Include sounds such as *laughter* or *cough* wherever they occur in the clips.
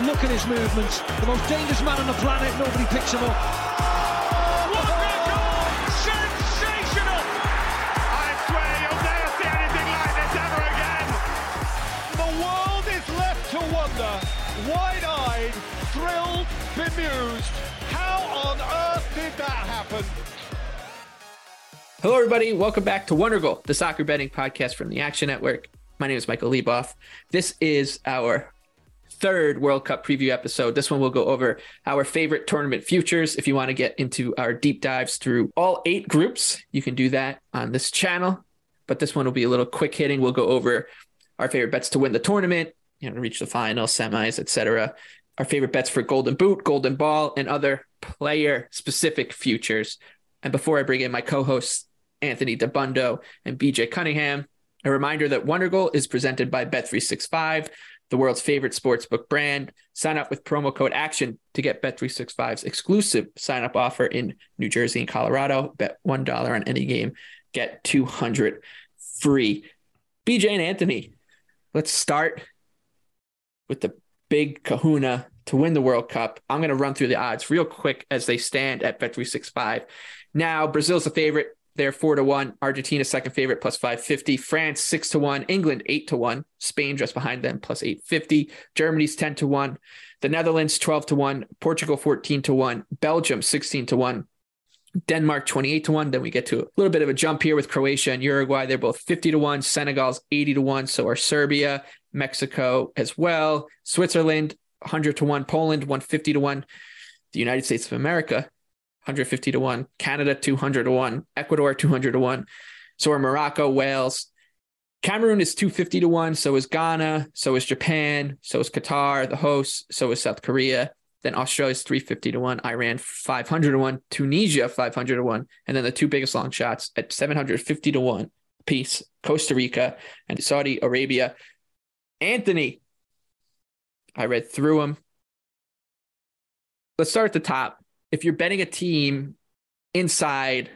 Look at his movements. The most dangerous man on the planet. Nobody picks him up. What a goal! Sensational! I swear you'll never see anything like this ever again. The world is left to wonder, wide-eyed, thrilled, bemused. How on earth did that happen? Hello, everybody. Welcome back to Wonder Goal, the soccer betting podcast from the Action Network. My name is Michael Leboff. This is our third World Cup preview episode. This one will go over our favorite tournament futures. If you want to get into our deep dives through all eight groups, you can do that on this channel. But this one will be a little quick hitting. We'll go over our favorite bets to win the tournament, you know, reach the final, semis, etc. Our favorite bets for Golden Boot, Golden Ball, and other player specific futures. And before I bring in my co-hosts Anthony Dabbundo and BJ Cunningham, a reminder that Wonder Goal is presented by Bet365, the world's favorite sportsbook brand. Sign up with promo code ACTION to get Bet365's exclusive sign up offer in New Jersey and Colorado. Bet $1 on any game, get 200 free. BJ and Anthony, let's start with the big kahuna to win the World Cup. I'm going to run through the odds real quick as they stand at Bet365. Now, Brazil's the favorite. They're four to one. Argentina second favorite plus five fifty. France six to one. England eight to one. Spain just behind them plus eight fifty. Germany's ten to one. The Netherlands twelve to one. Portugal fourteen to one. Belgium sixteen to one. Denmark 28 to 1. Then we get to a little bit of a jump here with Croatia and Uruguay. They're both 50 to 1. Senegal's 80 to 1. So are Serbia, Mexico as well. Switzerland 100 to 1. Poland 150 to 1. The United States of America 150 to 1. Canada 200 to 1. Ecuador 200 to 1. So are Morocco, Wales. Cameroon is 250 to 1. So is Ghana. So is Japan. So is Qatar, the host. So is South Korea. Then Australia is 350 to 1, Iran 500 to 1, Tunisia 500 to 1, and then the two biggest long shots at 750 to 1 piece, Costa Rica and Saudi Arabia. Anthony, I read through them. Let's start at the top. If you're betting a team inside,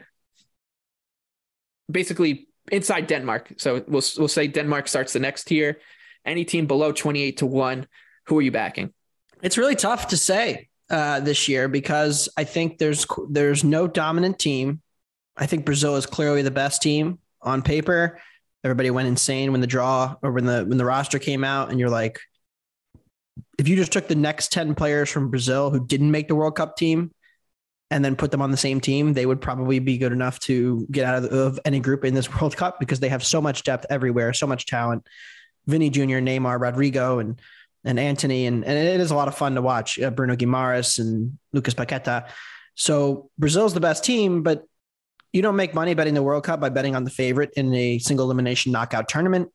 basically inside Denmark, so we'll we'll say Denmark starts the next tier. Any team below 28 to 1, who are you backing? It's really tough to say uh, this year because I think there's there's no dominant team. I think Brazil is clearly the best team on paper. Everybody went insane when the draw or when the when the roster came out, and you're like, if you just took the next ten players from Brazil who didn't make the World Cup team, and then put them on the same team, they would probably be good enough to get out of, of any group in this World Cup because they have so much depth everywhere, so much talent. Vinny Jr., Neymar, Rodrygo, and and Antony, and, and it is a lot of fun to watch. Uh, Bruno Guimarães and Lucas Paqueta. So Brazil's the best team, but you don't make money betting the World Cup by betting on the favorite in a single elimination knockout tournament.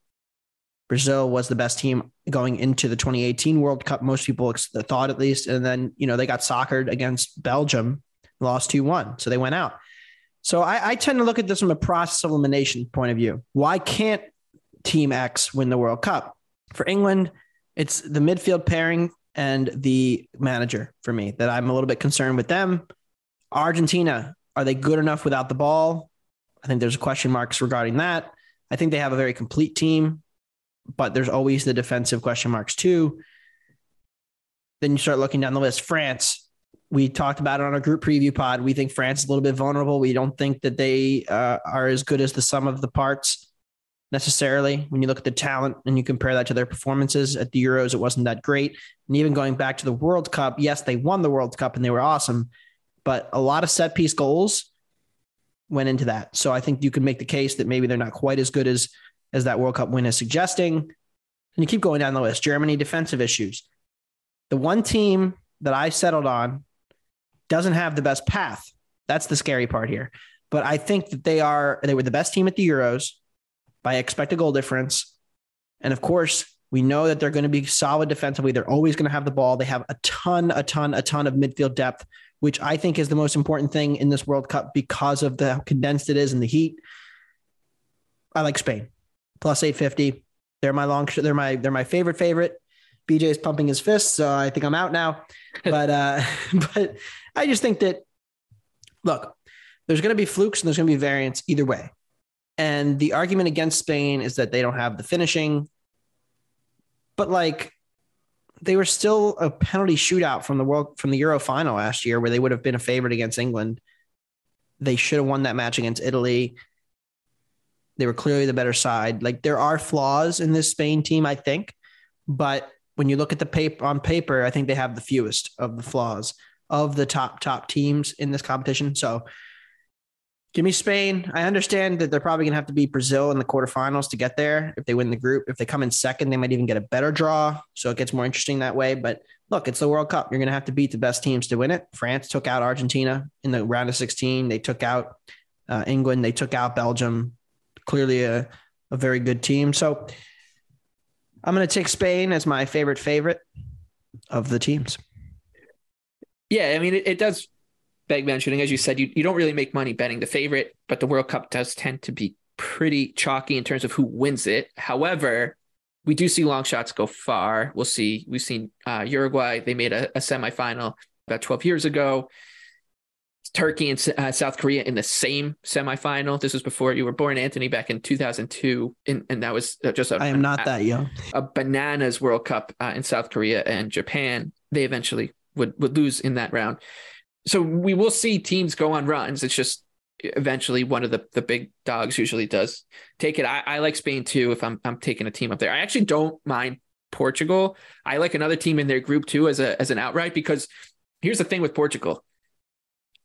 Brazil was the best team going into the 2018 World Cup. Most people thought at least, and then you know they got soccered against Belgium, lost two one, so they went out. So I, I tend to look at this from a process elimination point of view. Why can't Team X win the World Cup? For England, it's the midfield pairing and the manager for me that I'm a little bit concerned with them. Argentina, are they good enough without the ball? I think there's question marks regarding that. I think they have a very complete team, but there's always the defensive question marks too. Then you start looking down the list. France, we talked about it on our group preview pod. We think France is a little bit vulnerable. We don't think that they uh, are as good as the sum of the parts necessarily. When you look at the talent and you compare that to their performances at the Euros, it wasn't that great. And even going back to the World Cup, yes, they won the World Cup and they were awesome, but a lot of set piece goals went into that. So I think you can make the case that maybe they're not quite as good as as that World Cup win is suggesting. And you keep going down the list. Germany defensive issues. The one team that I settled on doesn't have the best path. That's the scary part here. But I think that they are they were the best team at the Euros by expected goal difference. And of course, We know that they're going to be solid defensively. They're always going to have the ball. They have a ton, a ton, a ton of midfield depth, which I think is the most important thing in this World Cup because of the how condensed it is and the heat. I like Spain plus 850. They're my long, they're my, they're my favorite favorite. BJ is pumping his fists, so I think I'm out now. But, uh, *laughs* but I just think that, look, there's going to be flukes and there's going to be variants either way. And the argument against Spain is that they don't have the finishing. But like they were still a penalty shootout from the world from the Euro final last year where they would have been a favorite against England. They should have won that match against Italy. They were clearly the better side. Like there are flaws in this Spain team, I think, but when you look at the paper on paper, I think they have the fewest of the flaws of the top top teams in this competition. So Give me Spain. I understand that they're probably going to have to be Brazil in the quarterfinals to get there if they win the group. If they come in second, they might even get a better draw. So it gets more interesting that way. But look, it's the World Cup. You're going to have to beat the best teams to win it. France took out Argentina in the round of 16. They took out uh, England. They took out Belgium. Clearly a, a very good team. So I'm going to take Spain as my favorite favorite of the teams. Yeah, I mean, it, it does beg mentioning, as you said, you, you don't really make money betting the favorite, but the World Cup does tend to be pretty chalky in terms of who wins it. However, we do see long shots go far. We'll see. We've seen uh, Uruguay. They made a, a semifinal about 12 years ago. Turkey and uh, South Korea in the same semifinal. This was before you were born, Anthony, back in 2002, and, and that was uh, just a, I am not a, that young. A bananas World Cup uh, in South Korea and Japan. They eventually would would lose in that round so we will see teams go on runs. It's just eventually one of the, the big dogs usually does take it. I, I like Spain too if I'm I'm taking a team up there. I actually don't mind Portugal. I like another team in their group too as a as an outright because here's the thing with Portugal.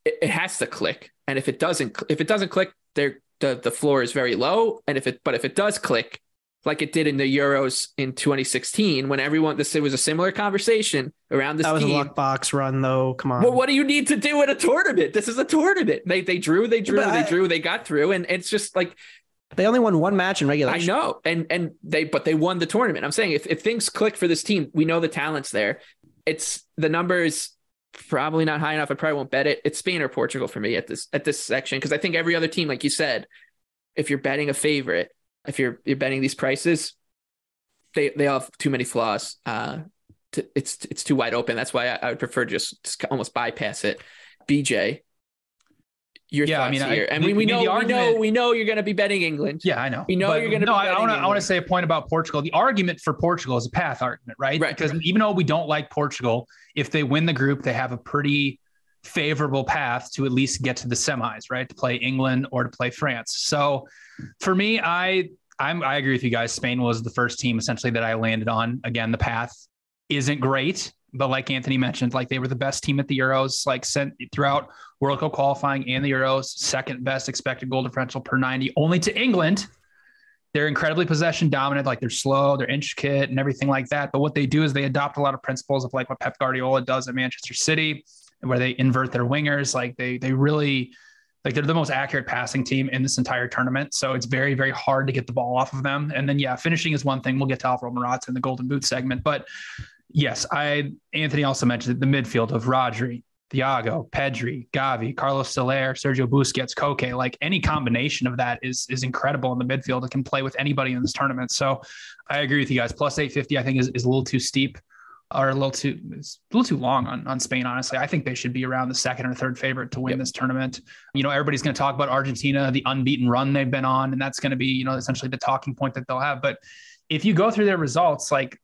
It, it has to click. And if it doesn't if it doesn't click, there the, the floor is very low. And if it but if it does click, like it did in the Euros in 2016 when everyone this it was a similar conversation around this. That was team. a luck box run though. Come on. Well, what do you need to do in a tournament? This is a tournament. They they drew, they drew, they drew, they got through, and it's just like they only won one match in regulation. I know, and and they but they won the tournament. I'm saying if if things click for this team, we know the talent's there. It's the numbers probably not high enough. I probably won't bet it. It's Spain or Portugal for me at this at this section because I think every other team, like you said, if you're betting a favorite if you're you're betting these prices, they they all have too many flaws. Uh, to, it's it's too wide open. That's why I, I would prefer just, just almost bypass it. BJ, your yeah, I mean, here. I, and we, we know argument, we know we know you're going to be betting England. Yeah, I know. We know but you're going to. No, I want to I want to say a point about Portugal. The argument for Portugal is a path argument, right? Right. Because right. even though we don't like Portugal, if they win the group, they have a pretty favorable path to at least get to the semis, right? To play England or to play France. So for me, I I'm, I agree with you guys. Spain was the first team essentially that I landed on. Again, the path isn't great, but like Anthony mentioned, like they were the best team at the Euros, like sent throughout World Cup qualifying and the Euros, second best expected goal differential per 90, only to England. They're incredibly possession dominant, like they're slow, they're intricate and everything like that. But what they do is they adopt a lot of principles of like what Pep Guardiola does at Manchester City, where they invert their wingers. Like they they really like they're the most accurate passing team in this entire tournament. So it's very, very hard to get the ball off of them. And then, yeah, finishing is one thing. We'll get to Alvaro Morata in the Golden Boot segment. But yes, I Anthony also mentioned the midfield of Rodri, Thiago, Pedri, Gavi, Carlos Soler, Sergio Busquets, Koke. Like any combination of that is is incredible in the midfield. It can play with anybody in this tournament. So I agree with you guys. Plus 850, I think, is, is a little too steep are a little too it's a little too long on, on Spain, honestly. I think they should be around the second or third favorite to win yep. this tournament. You know, everybody's going to talk about Argentina, the unbeaten run they've been on, and that's going to be, you know, essentially the talking point that they'll have. But if you go through their results, like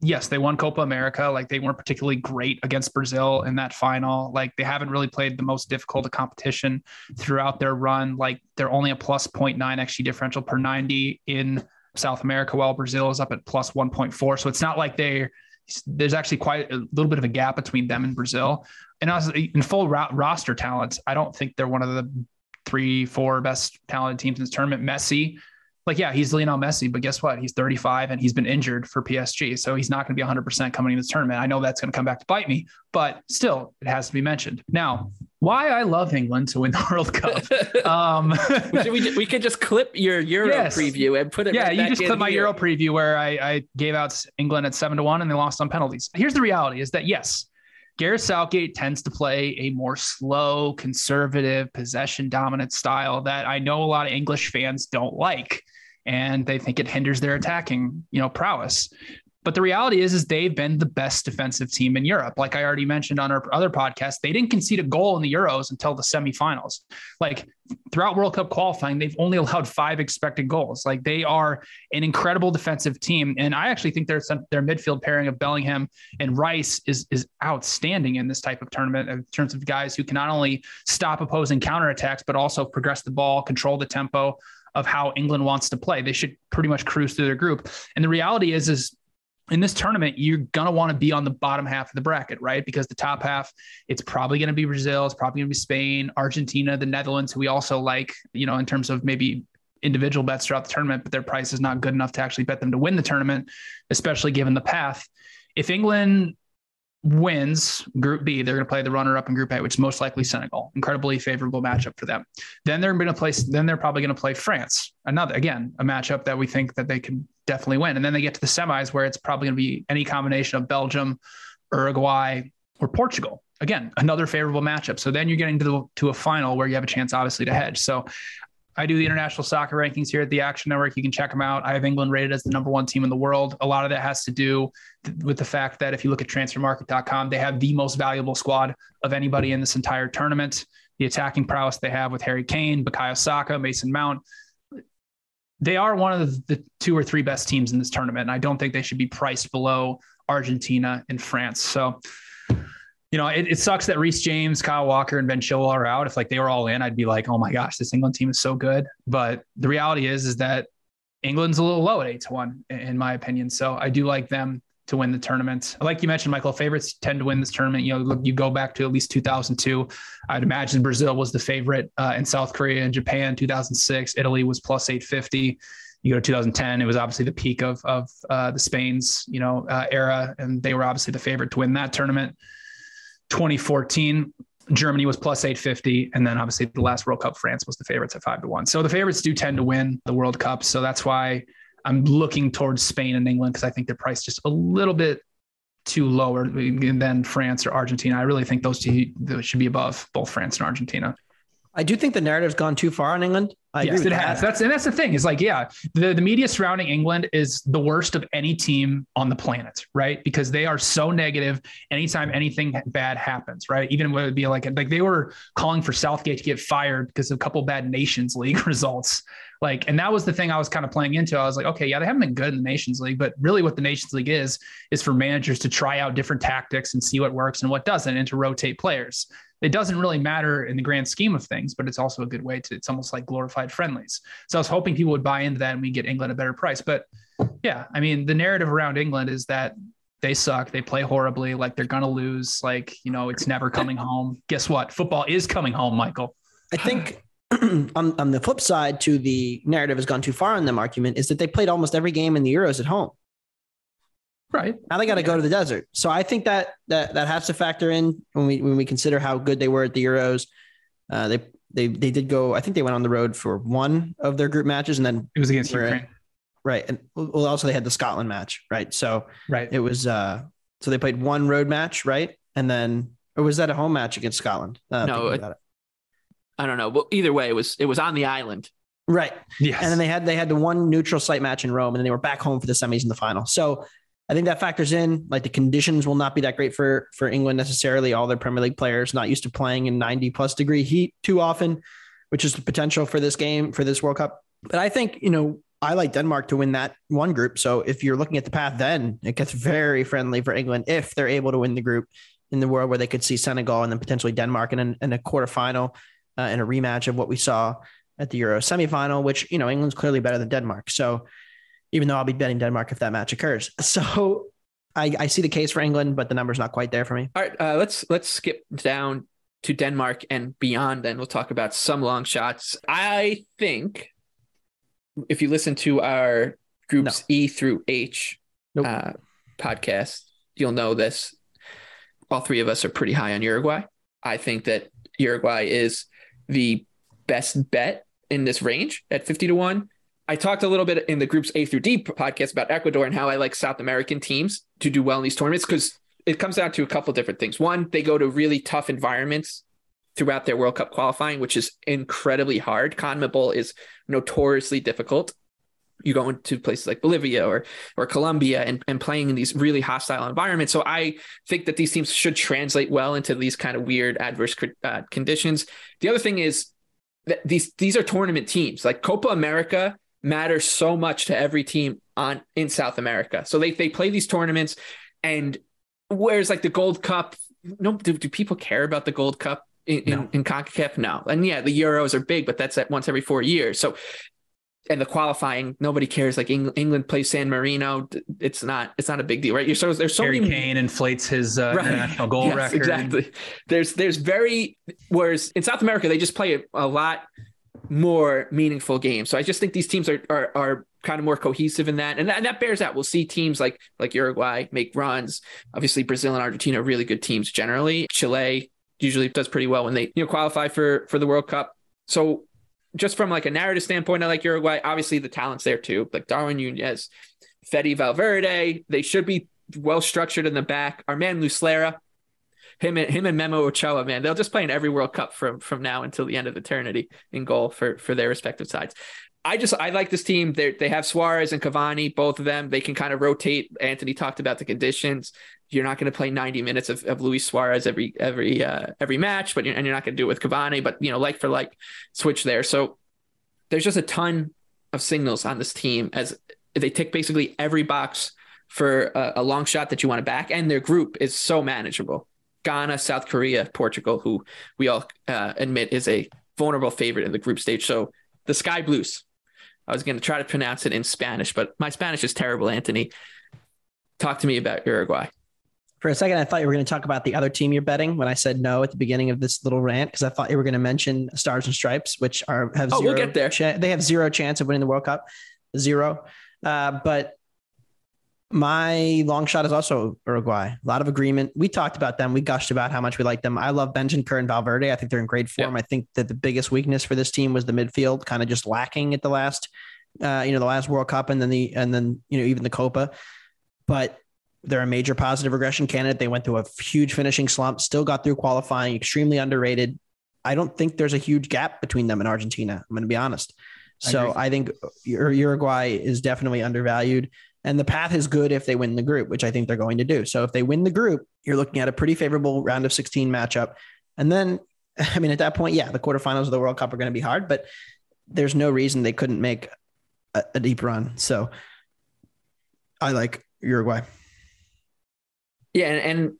yes, they won Copa America. Like they weren't particularly great against Brazil in that final. Like they haven't really played the most difficult competition throughout their run. Like they're only a plus 0.9 XG differential per 90 in South America, while Brazil is up at plus 1.4. So it's not like they're there's actually quite a little bit of a gap between them and Brazil. And also in full ro- roster talents, I don't think they're one of the three, four best talented teams in this tournament. Messi, like, yeah, he's Lionel Messi, but guess what? He's 35 and he's been injured for PSG. So he's not going to be 100% coming in this tournament. I know that's going to come back to bite me, but still, it has to be mentioned. Now, why I love England to win the *laughs* World Cup. *laughs* Um, we, we could just clip your Euro yes. preview and put it. Yeah, right you just clip my here. Euro preview where I, I gave out England at seven to one and they lost on penalties. Here's the reality: is that yes, Gareth Southgate tends to play a more slow, conservative, possession dominant style that I know a lot of English fans don't like and they think it hinders their attacking, you know, prowess. But the reality is, is they've been the best defensive team in Europe. Like I already mentioned on our other podcast, they didn't concede a goal in the Euros until the semifinals. Like throughout World Cup qualifying, they've only allowed five expected goals. Like they are an incredible defensive team, and I actually think their their midfield pairing of Bellingham and Rice is is outstanding in this type of tournament in terms of guys who can not only stop opposing counterattacks but also progress the ball, control the tempo of how England wants to play. They should pretty much cruise through their group. And the reality is, is in this tournament, you're going to want to be on the bottom half of the bracket, right? Because the top half, it's probably going to be Brazil, it's probably going to be Spain, Argentina, the Netherlands, who we also like, you know, in terms of maybe individual bets throughout the tournament, but their price is not good enough to actually bet them to win the tournament, especially given the path. If England wins Group B, they're going to play the runner-up in Group A, which is most likely Senegal. Incredibly favorable matchup for them. Then they're going to play. Then they're probably going to play France. Another again a matchup that we think that they can definitely win. And then they get to the semis where it's probably going to be any combination of Belgium, Uruguay, or Portugal. Again, another favorable matchup. So then you're getting to the, to a final where you have a chance, obviously, to hedge. So I do the international soccer rankings here at the Action Network. You can check them out. I have England rated as the number one team in the world. A lot of that has to do with the fact that if you look at transfermarkt.com, they have the most valuable squad of anybody in this entire tournament. The attacking prowess they have with Harry Kane, Bukayo Saka, Mason Mount. They are one of the two or three best teams in this tournament. And I don't think they should be priced below Argentina and France. So you know, it, it, sucks that Reece James, Kyle Walker, and Ben Chilwell are out. If like they were all in, I'd be like, oh my gosh, this England team is so good. But the reality is, is that England's a little low at eight to one, in my opinion. So I do like them to win the tournament. Like you mentioned, Michael, favorites tend to win this tournament. You know, look, you go back to at least 2002. I'd imagine Brazil was the favorite uh, in South Korea and Japan. 2006, Italy was plus 850 you go to 2010 it was obviously the peak of of uh, the spain's you know uh, era and they were obviously the favorite to win that tournament 2014, Germany was plus 850. And then obviously the last World Cup, France was the favorites at five to one. So the favorites do tend to win the World Cup. So that's why I'm looking towards Spain and England because I think they're priced just a little bit too lower than France or Argentina. I really think those two should be above both France and Argentina. I do think the narrative's gone too far on England. I yes, it has. That's and that's the thing. Is like, yeah, the, the media surrounding England is the worst of any team on the planet, right? Because they are so negative anytime anything bad happens, right? Even when it would be like like they were calling for Southgate to get fired because of a couple bad Nations League *laughs* results. Like, and that was the thing I was kind of playing into. I was like, okay, yeah, they haven't been good in the Nations League, but really what the Nations League is, is for managers to try out different tactics and see what works and what doesn't and to rotate players it doesn't really matter in the grand scheme of things, but it's also a good way to, it's almost like glorified friendlies. So I was hoping people would buy into that and we get England a better price. But yeah, I mean, the narrative around England is that they suck. They play horribly. Like they're going to lose. Like, you know, it's never coming home. Guess what? Football is coming home, Michael. I think *clears throat* on, on the flip side to the narrative has gone too far on them argument is that they played almost every game in the Euros at home. Right. Now they got to yeah. go to the desert. So I think that that that has to factor in when we when we consider how good they were at the Euros. Uh, they they they did go. I think they went on the road for one of their group matches, and then it was against Ukraine. Right, and well, also they had the Scotland match. Right, so right, it was. uh So they played one road match, right, and then or was that a home match against Scotland? Uh, no, it, it. I don't know. Well, either way, it was it was on the island. Right. Yes. And then they had they had the one neutral site match in Rome, and then they were back home for the semis and the final. So I think that factors in. Like the conditions will not be that great for for England necessarily. All their Premier League players not used to playing in 90 plus degree heat too often, which is the potential for this game for this World Cup. But I think you know I like Denmark to win that one group. So if you're looking at the path, then it gets very friendly for England if they're able to win the group in the world where they could see Senegal and then potentially Denmark in, in a quarterfinal uh, and a rematch of what we saw at the Euro semifinal, which you know England's clearly better than Denmark. So even though I'll be betting Denmark if that match occurs. *laughs* So I, I see the case for England, but the number's not quite there for me. All right, uh, let's let's skip down to Denmark and beyond. Then we'll talk about some long shots. I think if you listen to our groups no. E through H nope. uh, podcast, you'll know this. All three of us are pretty high on Uruguay. I think that Uruguay is the best bet in this range at 50 to 1. I talked a little bit in the groups A through D podcast about Ecuador and how I like South American teams to do well in these tournaments because it comes down to a couple different things. One, they go to really tough environments throughout their World Cup qualifying, which is incredibly hard. CONMEBOL is notoriously difficult. You go into places like Bolivia or or Colombia and, and playing in these really hostile environments. So I think that these teams should translate well into these kind of weird adverse uh, conditions. The other thing is that these these are tournament teams. Like Copa America matters so much to every team on in South America. So they they play these tournaments and whereas like the Gold Cup, no, do, do people care about the Gold Cup in, no. in, in CONCACAF? No. And yeah, the Euros are big, but that's at once every four years. So and the qualifying, nobody cares. Like England, England plays San Marino, it's not it's not a big deal, right? You're so there's so Harry many. Kane inflates his uh, right. international goal yes, record. Exactly. There's there's very whereas in South America they just play a, a, lot more meaningful games. So I just think these teams are are, are kind of more cohesive in that. and that, and that bears out. We'll see teams like like Uruguay make runs. Obviously, Brazil and Argentina are really good teams generally. Chile usually does pretty well when they you know qualify for for the World Cup. So just from like a narrative standpoint, I like Uruguay. Obviously, the talent's there too, like Darwin Nunez, Fede Valverde. They should be well structured in the back. Our man Muslera, him and him and Memo Ochoa, man, they'll just play in every World Cup from from now until the end of eternity in goal for for their respective sides. I just I like this team. They they have Suarez and Cavani, both of them. They can kind of rotate. Anthony talked about the conditions. You're not going to play 90 minutes of, of Luis Suarez every every uh, every match, but you're, and you're not going to do it with Cavani. But you know, like for like, switch there. So there's just a ton of signals on this team as they tick basically every box for a, a long shot that you want to back, and their group is so manageable. Ghana, South Korea, Portugal, who we all uh, admit is a vulnerable favorite in the group stage. So the Sky Blues. I was going to try to pronounce it in Spanish, but my Spanish is terrible, Anthony. Talk to me about Uruguay. For a second, I thought you were going to talk about the other team you're betting when I said no at the beginning of this little rant because I thought you were going to mention Stars and Stripes, which are have oh, zero. We'll get there. Cha- they have zero chance of winning the World Cup, zero. Uh, but my long shot is also Uruguay. A lot of agreement. We talked about them. We gushed about how much we like them. I love Bentancur and Valverde. I think they're in great form. I think that the biggest weakness for this team was the midfield, kind of just lacking at the last, uh, you know, the last World Cup and then the and then you know even the Copa. But they're a major positive regression candidate. They went through a huge finishing slump, still got through qualifying, extremely underrated. I don't think there's a huge gap between them and Argentina. I'm going to be honest. So I, I think Uruguay is definitely undervalued. And the path is good if they win the group, which I think they're going to do. So if they win the group, you're looking at a pretty favorable round of 16 matchup. And then, *laughs* I mean, at that point, yeah, the quarterfinals of the World Cup are going to be hard, but there's no reason they couldn't make a, a deep run. So I like Uruguay. Yeah, and, and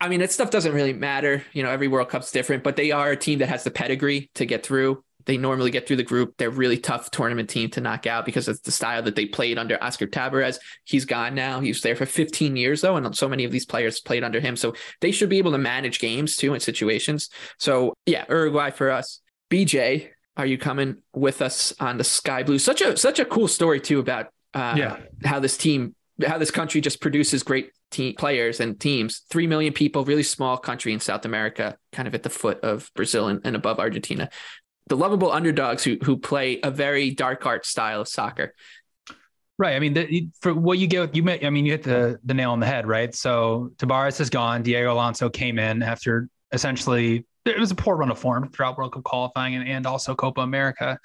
I mean that stuff doesn't really matter. You know, every World Cup's different, but they are a team that has the pedigree to get through. They normally get through the group. They're really tough tournament team to knock out because it's the style that they played under Oscar Tabarez. He's gone now. He was there for 15 years though, and so many of these players played under him. So they should be able to manage games too in situations. So yeah, Uruguay for us. BJ, are you coming with us on the Sky Blue? Such a such a cool story too about uh, yeah. how this team, how this country just produces great team players and teams. Three million people, really small country in South America, kind of at the foot of Brazil and, and above Argentina. The lovable underdogs who who play a very dark art style of soccer. Right. I mean, the, for what you get, you met, I mean, you hit the the nail on the head, right? So Tabarez is gone. Diego Alonso came in after essentially it was a poor run of form throughout World Cup qualifying and, and also Copa America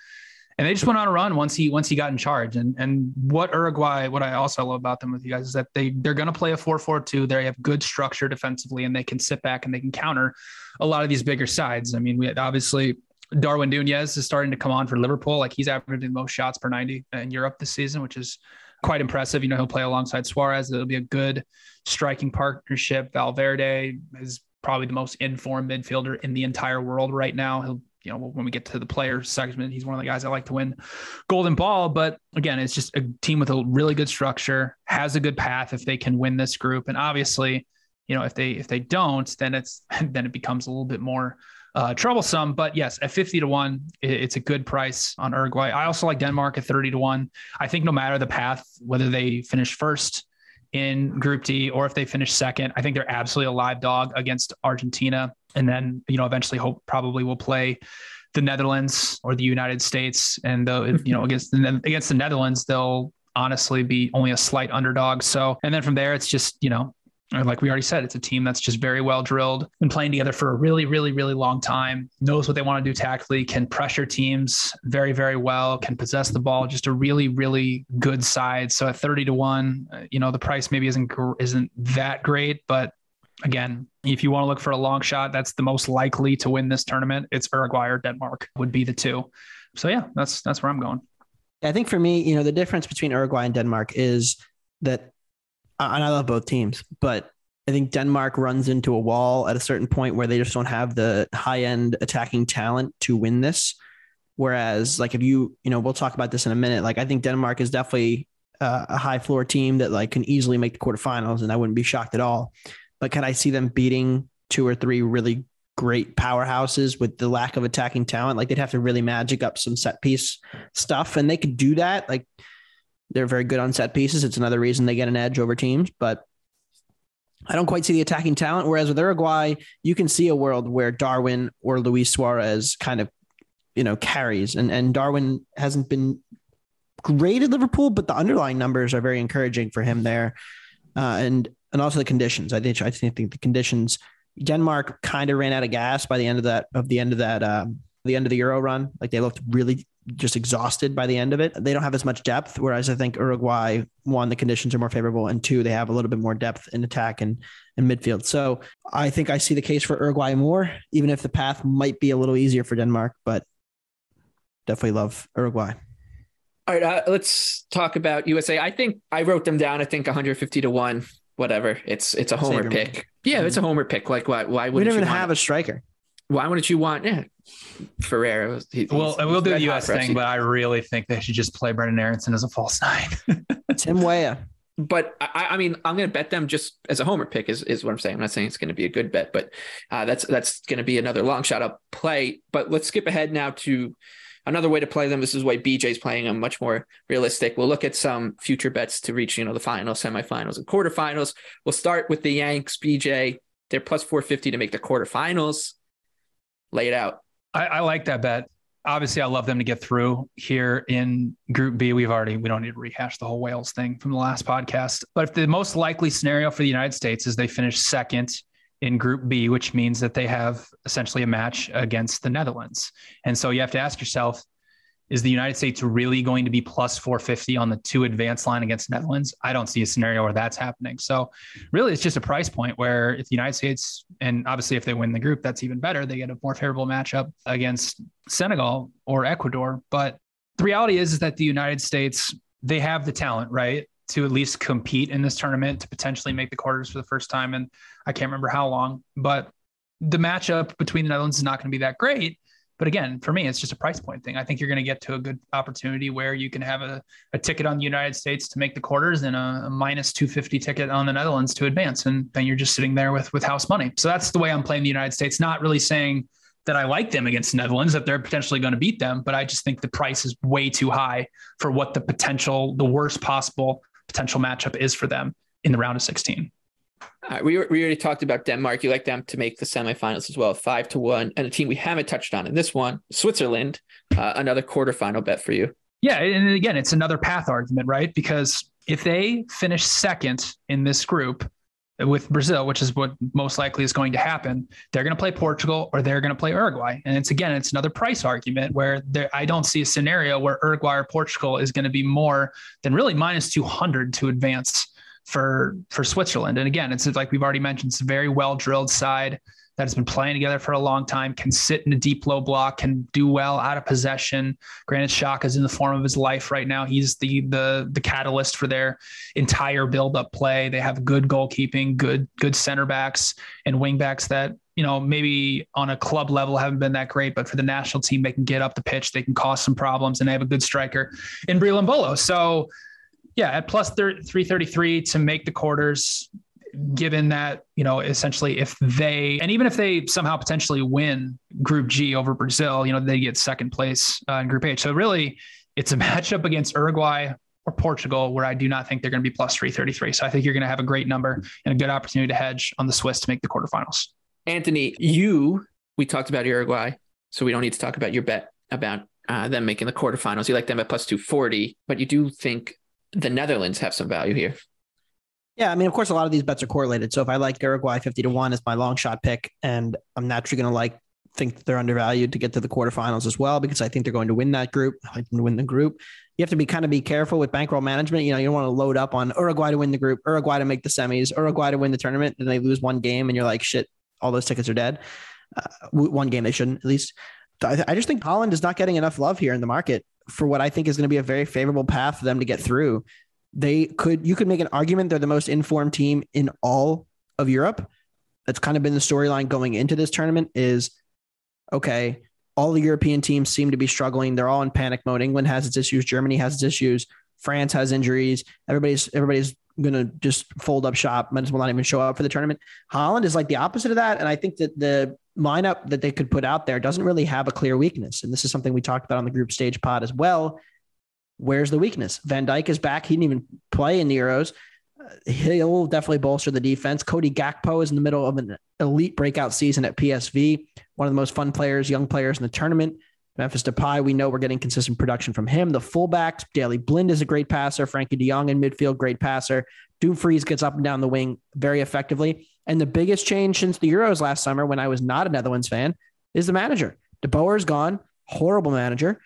and they just went on a run once he once he got in charge. And and what Uruguay, what I also love about them with you guys is that they they're going to play a 4-4-2. They have good structure defensively, and they can sit back and they can counter a lot of these bigger sides. I mean, we had obviously Darwin Nunez is starting to come on for Liverpool. Like he's averaging most shots per 90 in Europe this season, which is quite impressive. You know, he'll play alongside Suarez. It'll be a good striking partnership. Valverde is probably the most informed midfielder in the entire world right now. He'll you know, when we get to the player segment, he's one of the guys I like to win golden ball. But again, it's just a team with a really good structure, has a good path if they can win this group. And obviously, you know, if they if they don't, then it's *laughs* then it becomes a little bit more uh, troublesome. But yes, at 50 to 1, it's a good price on Uruguay. I also like Denmark at 30 to 1. I think no matter the path, whether they finish first in Group D or if they finish second, I think they're absolutely a live dog against Argentina and then you know eventually hope probably will play the Netherlands or the United States, and the you know against the, against the Netherlands they'll honestly be only a slight underdog. So and then from there it's just you know like we already said, it's a team that's just very well drilled and playing together for a really, really, really long time, knows what they want to do tactically, can pressure teams very, very well, can possess the ball, just a really, really good side. So at 30 to one, uh, you know, the price maybe isn't, isn't that great, but again, if you want to look for a long shot, that's the most likely to win this tournament. It's Uruguay or Denmark would be the two. So yeah, that's, that's where I'm going. I think for me, you know, the difference between Uruguay and Denmark is that and I love both teams, but I think Denmark runs into a wall at a certain point where they just don't have the high end attacking talent to win this. Whereas, like, if you, you know, we'll talk about this in a minute. Like, I think Denmark is definitely uh, a high floor team that like can easily make the quarterfinals, and I wouldn't be shocked at all. But can I see them beating two or three really great powerhouses with the lack of attacking talent? Like, they'd have to really magic up some set piece stuff, and they could do that. Like, they're very good on set pieces. It's another reason they get an edge over teams, but I don't quite see the attacking talent. Whereas with Uruguay, you can see a world where Darwin or Luis Suarez kind of, you know, carries. And and Darwin hasn't been great at Liverpool, but the underlying numbers are very encouraging for him there. Uh, and and also the conditions. I think I think the conditions. Denmark kind of ran out of gas by the end of that of the end of that um, the end of the Euro run. Like they looked really just exhausted by the end of it. They don't have as much depth, whereas I think Uruguay, one, the conditions are more favorable, and two, they have a little bit more depth in attack and, and midfield. So I think I see the case for Uruguay more, even if the path might be a little easier for Denmark, but definitely love Uruguay. All right, uh, let's talk about USA. I think I wrote them down. I think 150 to one, whatever. It's it's a homer pick. Yeah, it's a homer pick. Like why? Why would you we don't even have a striker? Why wouldn't you want? Yeah, Ferreira. He, well, we'll do the U.S. thing, but I really think they should just play Brendan Aaronson as a false nine. *laughs* Tim Weah. But I, I mean, I'm going to bet them just as a homer pick is, is what I'm saying. I'm not saying it's going to be a good bet, but uh, that's that's going to be another long shot up play. But let's skip ahead now to another way to play them. This is why BJ's playing them much more realistic. We'll look at some future bets to reach, you know, the finals, semifinals, and quarterfinals. We'll start with the Yanks. BJ, they're plus 450 to make the quarterfinals. Lay it out. I, I like that bet. Obviously, I love them to get through here in Group B. We've already we don't need to rehash the whole Wales thing from the last podcast. But if the most likely scenario for the United States is they finish second in Group B, which means that they have essentially a match against the Netherlands. And so you have to ask yourself, is the United States really going to be plus 450 on the two advanced line against Netherlands? I don't see a scenario where that's happening. So, really, it's just a price point where if the United States, and obviously if they win the group, that's even better. They get a more favorable matchup against Senegal or Ecuador. But the reality is, is that the United States, they have the talent, right? To at least compete in this tournament to potentially make the quarters for the first time. And I can't remember how long, but the matchup between the Netherlands is not going to be that great. But again, for me, it's just a price point thing. I think you're going to get to a good opportunity where you can have a, a ticket on the United States to make the quarters and a, a minus 250 ticket on the Netherlands to advance. And then you're just sitting there with, with house money. So that's the way I'm playing the United States, not really saying that I like them against the Netherlands, that they're potentially going to beat them. But I just think the price is way too high for what the potential, the worst possible potential matchup is for them in the round of 16. Right, we, we already talked about Denmark. You like them to make the semifinals as well, five to one. And a team we haven't touched on in this one, Switzerland, uh, another quarterfinal bet for you. Yeah. And again, it's another path argument, right? Because if they finish second in this group with Brazil, which is what most likely is going to happen, they're going to play Portugal or they're going to play Uruguay. And it's again, it's another price argument where there, I don't see a scenario where Uruguay or Portugal is going to be more than really minus 200 to advance for for Switzerland. And again, it's like we've already mentioned, it's a very well drilled side that has been playing together for a long time, can sit in a deep low block, can do well out of possession. Granit Xhaka is in the form of his life right now. He's the the the catalyst for their entire build up play. They have good goalkeeping, good good center backs and wing backs that you know maybe on a club level haven't been that great, but for the national team they can get up the pitch, they can cause some problems, and they have a good striker in Breel Embolo. So yeah, at plus 333 to make the quarters, given that, you know, essentially if they, and even if they somehow potentially win Group G over Brazil, you know, they get second place uh, in Group H. So really, it's a *laughs* matchup against Uruguay or Portugal where I do not think they're going to be plus 333. So I think you're going to have a great number and a good opportunity to hedge on the Swiss to make the quarterfinals. Anthony, you, we talked about Uruguay, so we don't need to talk about your bet about uh, them making the quarterfinals. You like them at plus 240, but you do think the Netherlands have some value here. Yeah, I mean, of course, a lot of these bets are correlated. So if I like Uruguay 50 to 1 as my long shot pick, and I'm naturally going to like think they're undervalued to get to the quarterfinals as well because I think they're going to win that group. I like them to win the group. You have to be kind of be careful with bankroll management. You know, you don't want to load up on Uruguay to win the group, Uruguay to make the semis, Uruguay to win the tournament, and they lose one game, and you're like, shit, all those tickets are dead. Uh, one game they shouldn't at least. I, I just think Holland is not getting enough love here in the market for what I think is going to be a very favorable path for them to get through. They could, you could make an argument they're the most informed team in all of Europe. That's kind of been the storyline going into this tournament is okay, all the European teams seem to be struggling. They're all in panic mode. England has its issues, Germany has its issues, France has injuries. Everybody's everybody's gonna just fold up shop, might as well not even show up for the tournament. Holland is like the opposite of that. And I think that the lineup that they could put out there doesn't really have a clear weakness. And this is something we talked about on the group stage pod as well. Where's the weakness? Van Dijk is back. He didn't even play in the Euros. Uh, he'll definitely bolster the defense. Cody Gakpo is in the middle of an elite breakout season at PSV, one of the most fun players, young players in the tournament. Memphis Depay, we know we're getting consistent production from him. The fullbacks, Daley Blind is a great passer. Frenkie de Jong in midfield, great passer. Dumfries gets up and down the wing very effectively. And the biggest change since the Euros last summer, when I was not a Netherlands fan, is the manager. De Boer is gone, horrible manager.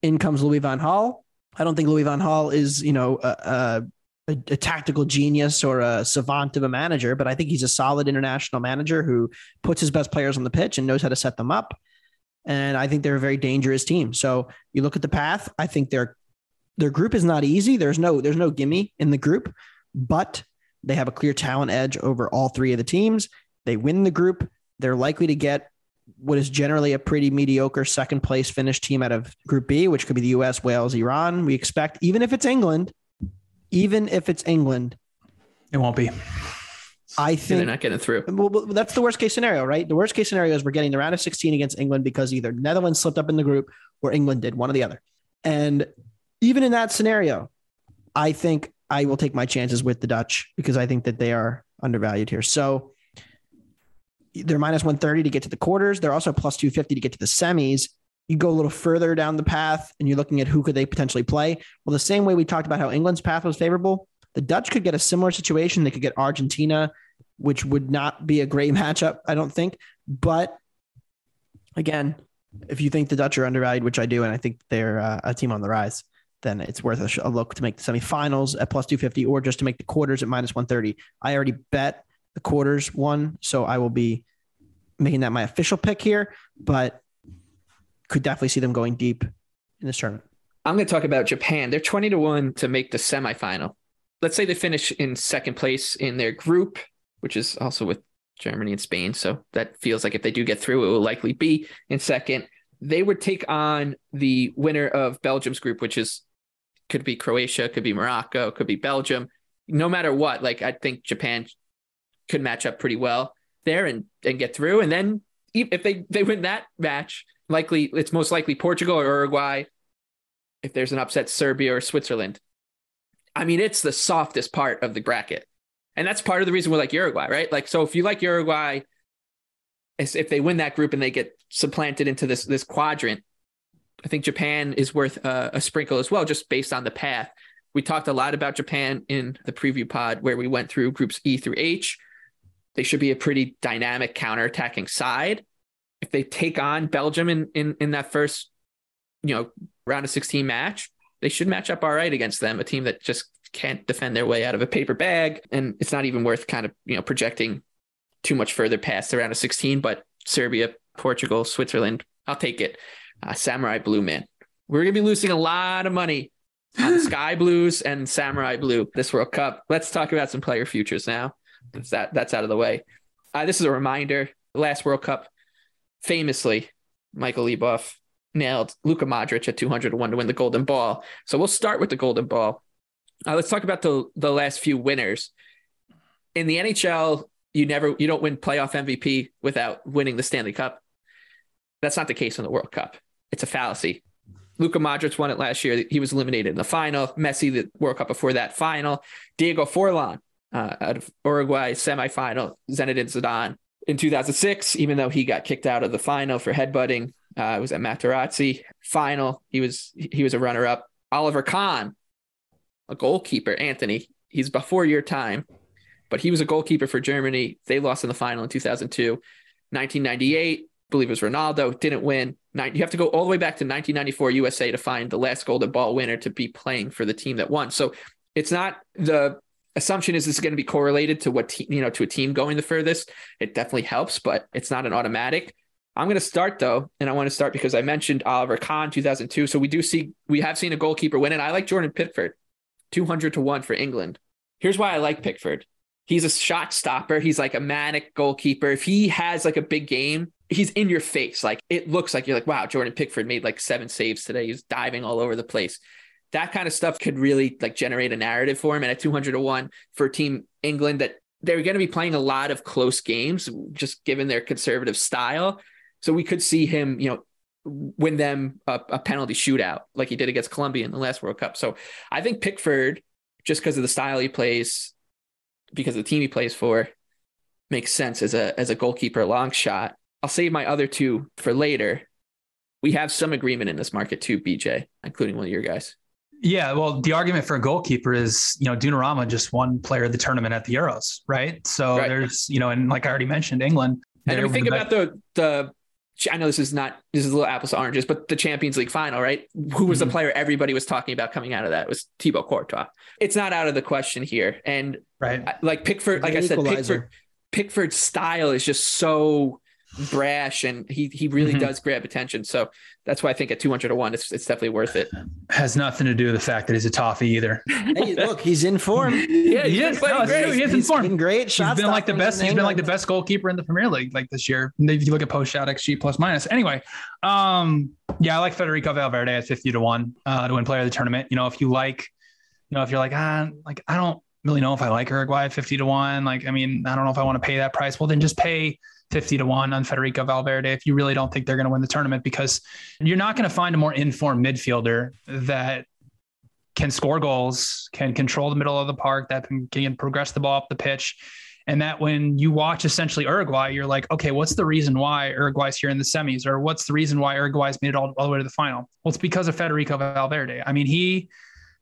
In comes Louis van Gaal. I don't think Louis van Gaal is, you know, a, a, a, tactical genius or a savant of a manager, but I think he's a solid international manager who puts his best players on the pitch and knows how to set them up. And I think they're a very dangerous team. So you look at the path. I think their their group is not easy. There's no there's no gimme in the group, but they have a clear talent edge over all three of the teams. They win the group. They're likely to get what is generally a pretty mediocre second place finish team out of Group B, which could be the US, Wales, Iran. We expect, even if it's England, even if it's England, it won't be. I think they're not getting through. Well, that's the worst case scenario, right? The worst case scenario is we're getting the round of 16 against England because either Netherlands slipped up in the group or England did, one or the other. And even in that scenario, I think I will take my chances with the Dutch because I think that they are undervalued here. So they're minus 130 to get to the quarters. They're also plus 250 to get to the semis. You go a little further down the path and you're looking at who could they potentially play. Well, the same way we talked about how England's path was favorable, the Dutch could get a similar situation. They could get Argentina, which would not be a great *laughs* matchup, I don't think. But again, if you think the Dutch are undervalued, which I do, and I think they're uh, a team on the rise, then it's worth a, a look to make the semifinals at plus 250 or just to make the quarters at minus 130. I already bet the quarters one. So I will be making that my official pick here, but could definitely see them going deep in this tournament. I'm going to talk about Japan. They're 20 to 1 to make the semifinal. Let's say they finish in second place in their group, which is also with Germany and Spain. So that feels like if they do get through, it will likely be in second. They would take on the winner of Belgium's group, which is could be Croatia, could be Morocco, could be Belgium. No matter what, like I think Japan could match up pretty well there and and get through. And then if they they win that match, likely it's most likely Portugal or Uruguay. If there's an upset, Serbia or Switzerland. I mean, it's the softest part of the bracket, and that's part of the reason we like Uruguay, right? Like, so if you like Uruguay, if they win that group and they get supplanted into this this quadrant, I think Japan is worth a, a sprinkle as well, just based on the path. We talked a lot about Japan in the preview pod where we went through groups E through H they should be a pretty dynamic counterattacking side. If they take on Belgium in, in, in that first, you know, round of 16 match, they should match up all right against them, a team that just can't defend their way out of a paper bag. And it's not even worth kind of, you know, projecting too much further past the round of 16, but Serbia, Portugal, Switzerland, I'll take it. Uh, Samurai Blue, man. We're going to be losing a lot of money on *laughs* Sky Blues and Samurai Blue this World Cup. Let's talk about some player futures now that's that that's out of the way. Uh, this is a reminder. Last World Cup, famously, Michael Leboff nailed Luka Modric at 200 to 1 to win the Golden Ball. So we'll start with the Golden Ball. Uh, let's talk about the the last few winners. In the NHL, you never you don't win playoff MVP without winning the Stanley Cup. That's not the case in the World Cup. It's a fallacy. Luka Modric won it last year. He was eliminated in the final. Messi, the World Cup before that final. Diego Forlan uh, out of Uruguay semifinal, Zinedine Zidane in 2006, even though he got kicked out of the final for headbutting. Uh, it was at Materazzi final. He was he was a runner up. Oliver Kahn, a goalkeeper. Anthony, he's before your time, but he was a goalkeeper for Germany. They lost in the final in 2002. 1998, I believe it was Ronaldo, didn't win. You have to go all the way back to 1994 USA to find the last golden ball winner to be playing for the team that won. So it's not the assumption is this is going to be correlated to what te- you know to a team going the furthest. It definitely helps, but it's not an automatic. I'm going to start though, and I want to start because I mentioned Oliver Kahn 2002. So we do see we have seen a goalkeeper win, and I like Jordan Pickford, 200 to one for England. Here's why I like Pickford. He's a shot stopper. He's like a manic goalkeeper. If he has like a big game, he's in your face. Like it looks like you're like, wow, Jordan Pickford made like seven saves today. He's diving all over the place that kind of stuff could really like generate a narrative for him. And at 200 to one for Team England, that they're going to be playing a lot of close games, just given their conservative style. So we could see him, you know, win them a, a penalty shootout like he did against Colombia in the last World Cup. So I think Pickford, just because of the style he plays, because of the team he plays for, makes sense as a as a goalkeeper long shot. I'll save my other two for later. We have some agreement in this market too, BJ, including one of your guys. Yeah, well, the argument for a goalkeeper is, you know, Donnarumma just won player of the tournament at the Euros, right? So right. there's, you know, and like I already mentioned, England. And we think about the the. I know this is not this is a little apples to oranges, but the Champions League final, right? Who was mm-hmm. the player everybody was talking about coming out of that? It was Thibaut Courtois. It's not out of the question here, and right, like Pickford, like I said, Pickford, Pickford's style is just so brash and he he really mm-hmm. does grab attention. So that's why I think at 200 to 1 it's, it's definitely worth it. Has nothing to do with the fact that he's a toffee either. *laughs* hey, look, he's in form. yeah, he is. No, great. He is in form. Been great. Shots he's been like the best. He's been like the best goalkeeper in the Premier League like this year. If you look at post shot XG plus minus. Anyway, um, yeah, I like Federico Valverde at 50 to 1 uh, to win player of the tournament. You know, if you like, you know, if you're like, ah, like I don't really know if I like Uruguay at 50 to 1. Like, I mean, I don't know if I want to pay that price. Well, then just pay 50 to 1 on Federico Valverde if you really don't think they're going to win the tournament because you're not going to find a more informed midfielder that can score goals, can control the middle of the park, that can, can progress the ball up the pitch. And that when you watch essentially Uruguay, you're like, okay, what's the reason why Uruguay's here in the semis? Or what's the reason why Uruguay's made it all, all the way to the final? Well, it's because of Federico Valverde. I mean, he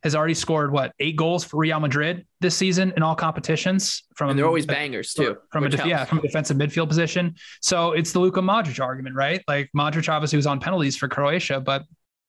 has already scored what eight goals for Real Madrid this season in all competitions. From and they're always bangers too. From a def- yeah, from a defensive midfield position. So it's the Luka Modric argument, right? Like Modric obviously was on penalties for Croatia, but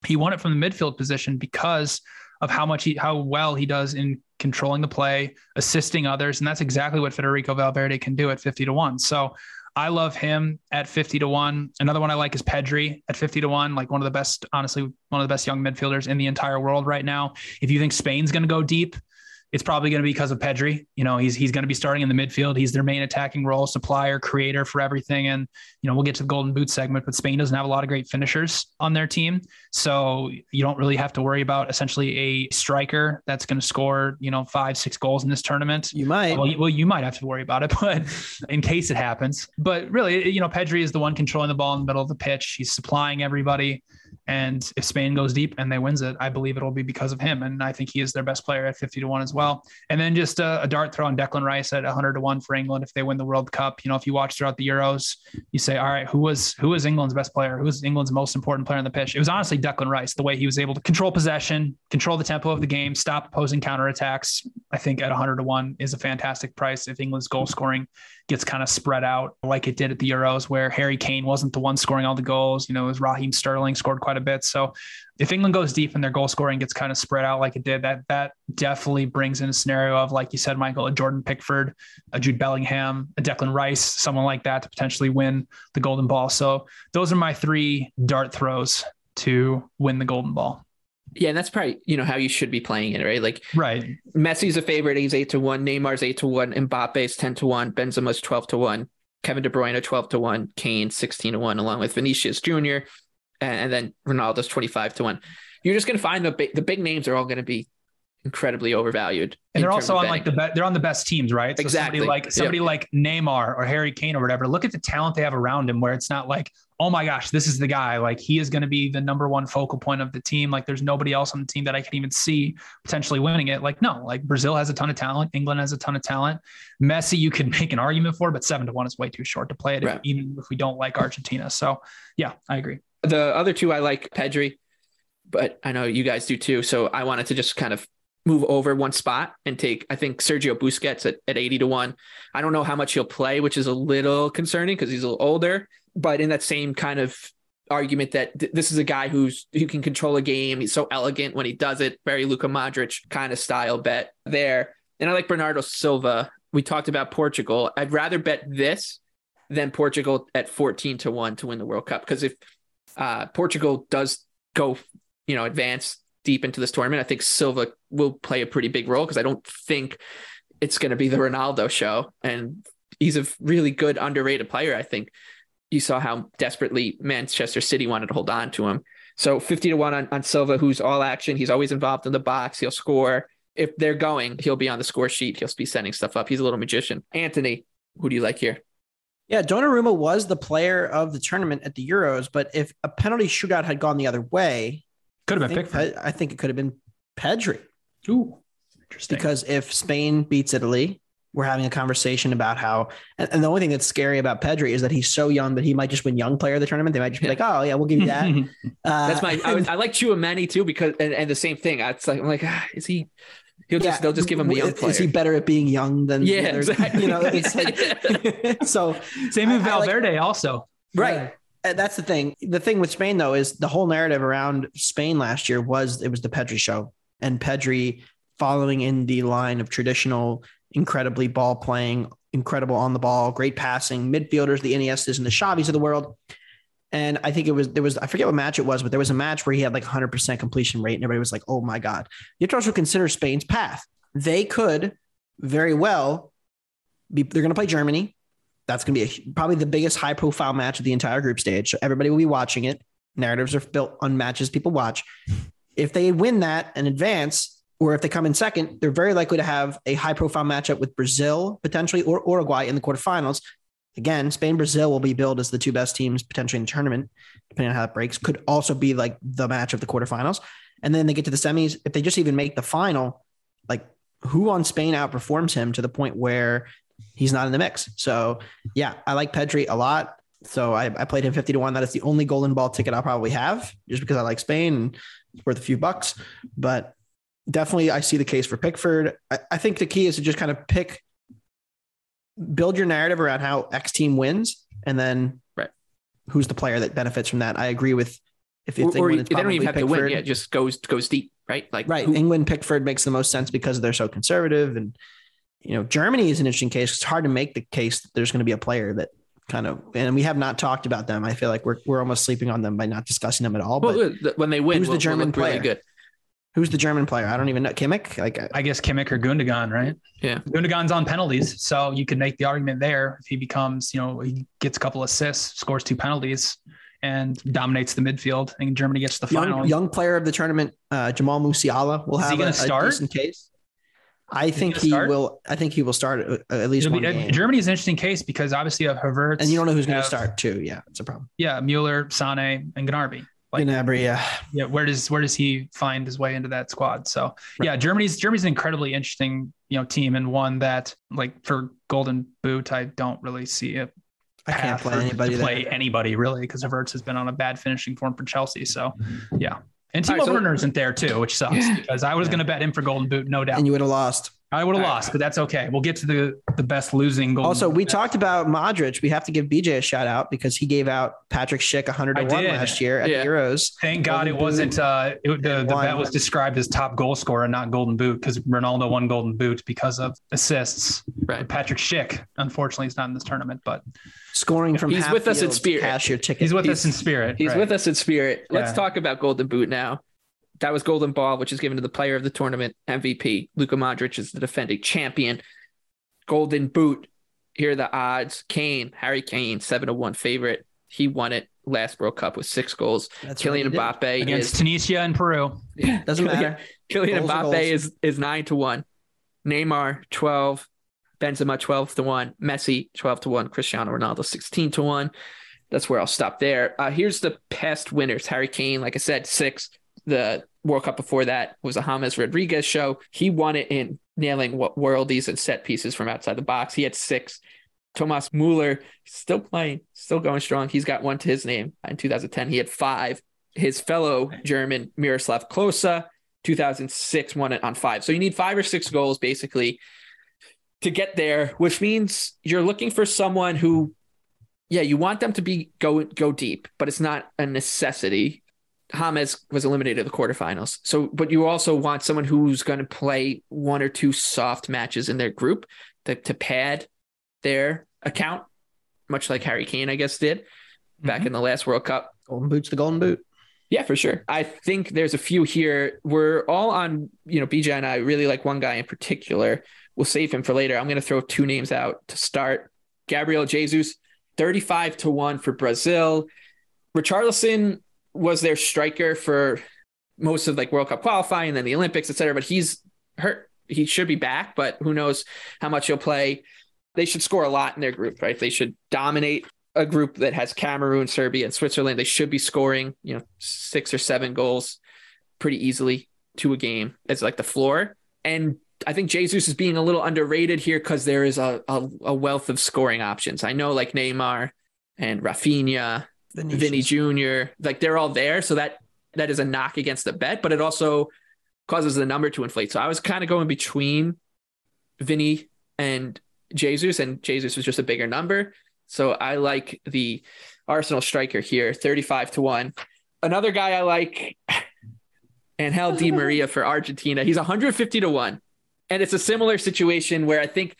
he won it from the midfield position because of how much he how well he does in controlling the play, assisting others, and that's exactly what Federico Valverde can do at fifty to one. So I love him at 50 to 1. Another one I like is Pedri at 50 to 1, like one of the best, honestly, one of the best young midfielders in the entire world right now. If you think Spain's going to go deep, it's probably going to be because of Pedri. You know, he's he's going to be starting in the midfield. He's their main attacking role, supplier, creator for everything. And you know, we'll get to the golden boot segment, but Spain doesn't have a lot of great finishers on their team, so you don't really have to worry about essentially a striker that's going to score you know five six goals in this tournament. You might. Well, you, well, you might have to worry about it, *laughs* but in case it happens. But really, you know, Pedri is the one controlling the ball in the middle of the pitch. He's supplying everybody. And if Spain goes deep and they wins it, I believe it'll be because of him. And I think he is their best player at 50 to 1 as well. And then just a, a, dart throw on Declan Rice at 100 to 1 for England if they win the World Cup. You know, if you watch throughout the Euros, you say, all right, who was who was England's best player? Who was England's most important player on the pitch? It was honestly Declan Rice, the way he was able to control possession, control the tempo of the game, stop opposing counterattacks. I think at 100 to 1 is a fantastic price if England's goal mm-hmm. scoring gets kind of spread out like it did at the Euros, where Harry Kane wasn't the one scoring all the goals. You know, it was Raheem Sterling scored quite a bit. So if England goes deep and their goal scoring gets kind of spread out like it did, that that definitely brings in a scenario of, like you said, Michael, a Jordan Pickford, a Jude Bellingham, a Declan Rice, someone like that to potentially win the golden ball. So those are my three dart throws to win the golden ball. Yeah, and that's probably you know how you should be playing it, right? Like, right. Messi's a favorite; he's eight to one. Neymar's eight to one. Mbappe's ten to one. Benzema's twelve to one. Kevin De Bruyne twelve to one. Kane sixteen to one, along with Vinicius Junior, and then Ronaldo's twenty five to one. You're just going to find the big, the big names are all going to be incredibly overvalued. And they're also on like the be- they're on the best teams, right? So Exactly. Somebody like Yep. somebody like Neymar or Harry Kane or whatever. Look at the talent they have around him, where it's not like, oh my gosh, this is the guy. Like he is going to be the number one focal point of the team. Like there's nobody else on the team that I can even see potentially winning it. Like no, like Brazil has a ton of talent. England has a ton of talent. Messi, you could *laughs* make an argument for, but seven to one is way too short to play it, if- Right. even if we don't like Argentina. So yeah, I agree. The other two I like Pedri, but I know you guys do too. So I wanted to just kind of move over one spot and take, I think Sergio Busquets at, at 80 to 1. I don't know how much he'll play, which is a little concerning because he's a little older, but in that same kind of argument that th- this is a guy who's who can control a game. He's so elegant when he does it, very Luka Modric kind of style bet there. And I like Bernardo Silva. We talked about Portugal. I'd rather bet this than Portugal at 14 to 1 to win the World Cup because if uh, Portugal does go, you know, advance deep into this tournament, I think Silva will play a pretty big role because I don't think it's going to be the Ronaldo show. And he's a really good, underrated player. I think you saw how desperately Manchester City wanted to hold on to him. So 50 to 1 on, on Silva, who's all action. He's always involved in the box. He'll score. If they're going, he'll be on the score sheet. He'll be sending stuff up. He's a little magician. Anthony, who do you like here? Yeah, Donnarumma was the player of the tournament at the Euros, but if a penalty shootout had gone the other way, Could I have been think, Pickford. I think it could have been Pedri. Ooh, interesting. Because if Spain beats Italy, we're having a conversation about how, and, and the only thing that's scary about Pedri is that he's so young that he might just win young player of the tournament. They might just be Yeah. like, oh, yeah, we'll give you that. Uh, *laughs* That's my. I, I like Tchouameni too because and, and the same thing. It's like I'm like, ah, is he? He'll just they'll just give him the young player. Is he better at being young than the Yeah, other- exactly. You know, it's *laughs* like so. Same with I- I like- Valverde also. Right. And that's the thing. The thing with Spain though is the whole narrative around Spain last year was it was the Pedri show and Pedri following in the line of traditional, incredibly ball playing, incredible on the ball, great passing midfielders, the Iniestas and the Xavis of the world. And I think it was there was I forget what match it was, but there was a match where he had like 100% completion rate, and everybody was like, "Oh my god!" You have to also consider Spain's path. They could very well be. They're going to play Germany. That's going to be a, probably the biggest high profile match of the entire group stage. So everybody will be watching it. Narratives are built on matches people watch. If they win that and advance, or if they come in second, they're very likely to have a high profile matchup with Brazil potentially or Uruguay in the quarterfinals. Again, Spain, Brazil will be billed as the two best teams potentially in the tournament, depending on how it breaks. Could also be like the match of the quarterfinals. And then they get to the semis. If they just even make the final, like who on Spain outperforms him to the point where he's not in the mix? So yeah, I like Pedri a lot. So I, I played him 50 to 1. That is the only golden ball ticket I'll probably have just because I like Spain and it's worth a few bucks. But definitely I see the case for Pickford. I, I think the key is to just kind of pick build your narrative around how X team wins and then Right. who's the player that benefits from that. I agree with if, if or, they or it's they don't even have Pickford. to win. Yeah, it just goes goes deep, right? Like Right. who- England Pickford makes the most sense because they're so conservative. And, you know, Germany is an interesting case. It's hard to make the case that there's going to be a player that kind of, and we have not talked about them. I feel like we're, we're almost sleeping on them by not discussing them at all. well, But when they win, who's the we'll- we'll German really player? good. Who's the German player? I don't even know. Kimmich? Like, I guess Kimmich or Gundogan, right? Yeah. Gundogan's on penalties, so you could make the argument there if he becomes, you know, he gets a couple assists, scores two penalties, and dominates the midfield, and Germany gets to the final. young, young player of the tournament, uh, Jamal Musiala will Is he have gonna a, a start? decent case. I he think gonna he start? will. I think he will start uh, at least It'll one be- uh, game. Germany is an interesting case because obviously you have Havertz, and you don't know who's going to start too. Yeah, it's a problem. Yeah, Mueller, Sane, and Gnabry. Like- Gnabry, yeah. Yeah, where does where does he find his way into that squad? So yeah, Germany's Germany's an incredibly interesting you know team and one that like for Golden Boot, I don't really see it. I can't play anybody play anybody really because Havertz has been on a bad finishing form for Chelsea. So mm-hmm. yeah. And Timo right, so- Werner isn't there too, which sucks Yeah. because I was going to bet him for Golden Boot, no doubt. And you would have lost. I would have All right. lost, but that's okay. We'll get to the the best losing Golden Also, we talked about Modric. We have to give BJ a shout out because he gave out Patrick Schick 100 to 1 last year at Yeah. the Euros. Thank God it wasn't. Uh, it, the the bet was described as top goal scorer, and not Golden Boot, because Ronaldo won Golden Boot because of assists. Right. Patrick Schick, unfortunately, is not in this tournament, but Scoring from He's half with us in spirit. Cash your ticket. he's with He's- us in spirit. He's right. with us in spirit. Let's Yeah. talk about Golden Boot now. That was Golden Ball, which is given to the player of the tournament, MVP. Luka Modric is the defending champion. Golden Boot. Here are the odds. Kane, Harry Kane, seven to one favorite. He won it last World Cup with six goals. That's what Kylian he. Mbappe against is Tunisia and Peru. Doesn't matter. Kylian Goals Mbappe is is nine to one. Neymar twelve. Benzema twelve to one. Messi twelve to one. Cristiano Ronaldo sixteen to one. That's where I'll stop there. Uh, here's the past winners. Harry Kane, like I said, six. The World Cup before that was a James Rodriguez show. He won it in nailing what worldies and set pieces from outside the box. He had six. Thomas Mueller still playing, still going strong. He's got one to his name in 2010. He had five. His fellow German Miroslav Klose, 2006, won it on five. So you need five or six goals basically to get there, which means you're looking for someone who, yeah, you want them to be go go deep, but it's not a necessity. James was eliminated at the quarterfinals. So, but you also want someone who's going to play one or two soft matches in their group to, to pad their account, much like Harry Kane, I guess, did back mm-hmm. in the last World Cup. Golden boot's the golden boot. Yeah, for sure. I think there's a few here. We're all on, you know, BJ and I really like one guy in particular. We'll save him for later. I'm going to throw two names out to start. Gabriel Jesus, 35 to 1 for Brazil. Richarlison was their striker for most of like World Cup qualifying and then the Olympics, et cetera, but he's hurt. He should be back, but who knows how much he'll play. They should score a lot in their group, right? They should dominate a group that has Cameroon, Serbia, and Switzerland. They should be scoring, you know, six or seven goals pretty easily to a game as like the floor. And I think Jesus is being a little underrated here because there is a, a, a wealth of scoring options. I know like Neymar and Raphinha, Vinicius. Vinny Jr., like they're all there. So that that is a knock against the bet, but it also causes the number to inflate. So I was kind of going between Vinny and Jesus, and Jesus was just a bigger number. So I like the Arsenal striker here, 35 to 1. Another guy I like, *sighs* Angel Di Maria for Argentina. He's 150 to 1. And it's a similar situation where I think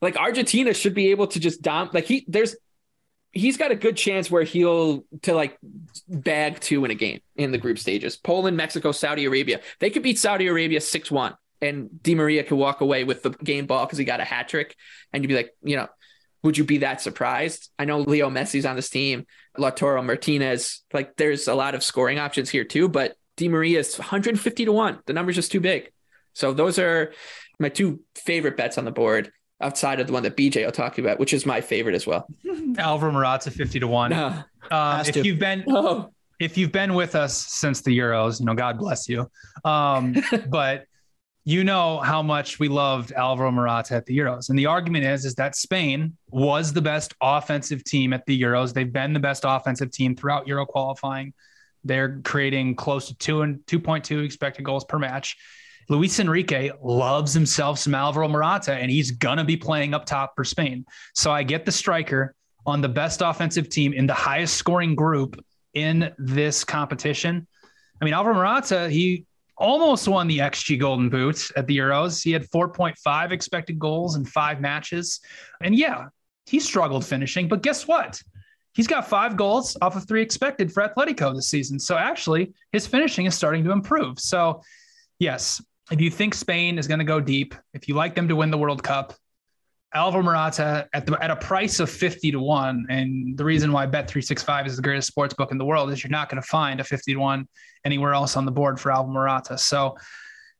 like Argentina should be able to just dom like he there's he's got a good chance where he'll to like bag two in a game in the group stages. Poland, Mexico, Saudi Arabia. They could beat Saudi Arabia 6-1 and Di Maria could walk away with the game ball because he got a hat trick. And you'd be like, you know, would you be that surprised? I know Leo Messi's on this team, Lautaro Martinez. Like there's a lot of scoring options here too, but Di Maria is 150 to 1. The number's just too big. So those are my two favorite bets on the board outside of the one that BJ will talk about, which is my favorite as well. *laughs* Alvaro Morata 50 to 1. No. Um, if to. you've been Oh, if you've been with us since the Euros, you know, God bless you. Um, *laughs* but you know how much we loved Alvaro Morata at the Euros. And the argument is, is that Spain was the best offensive team at the Euros. They've been the best offensive team throughout Euro qualifying. They're creating close to two and 2.2 expected goals per match. Luis Enrique loves himself some Alvaro Morata, and he's gonna be playing up top for Spain. So I get the striker on the best offensive team in the highest scoring group in this competition. I mean, Alvaro Morata, he almost won the XG Golden Boot at the Euros. He had 4.5 expected goals in five matches. And yeah, he struggled finishing, but guess what? He's got five goals off of three expected for Atletico this season. So actually, his finishing is starting to improve. So, yes, if you think Spain is going to go deep, if you like them to win the World Cup, Alvaro Morata at the at a price of 50 to 1 and the reason why Bet365 is the greatest sports book in the world is you're not going to find a 50 to 1 anywhere else on the board for Alvaro Morata. So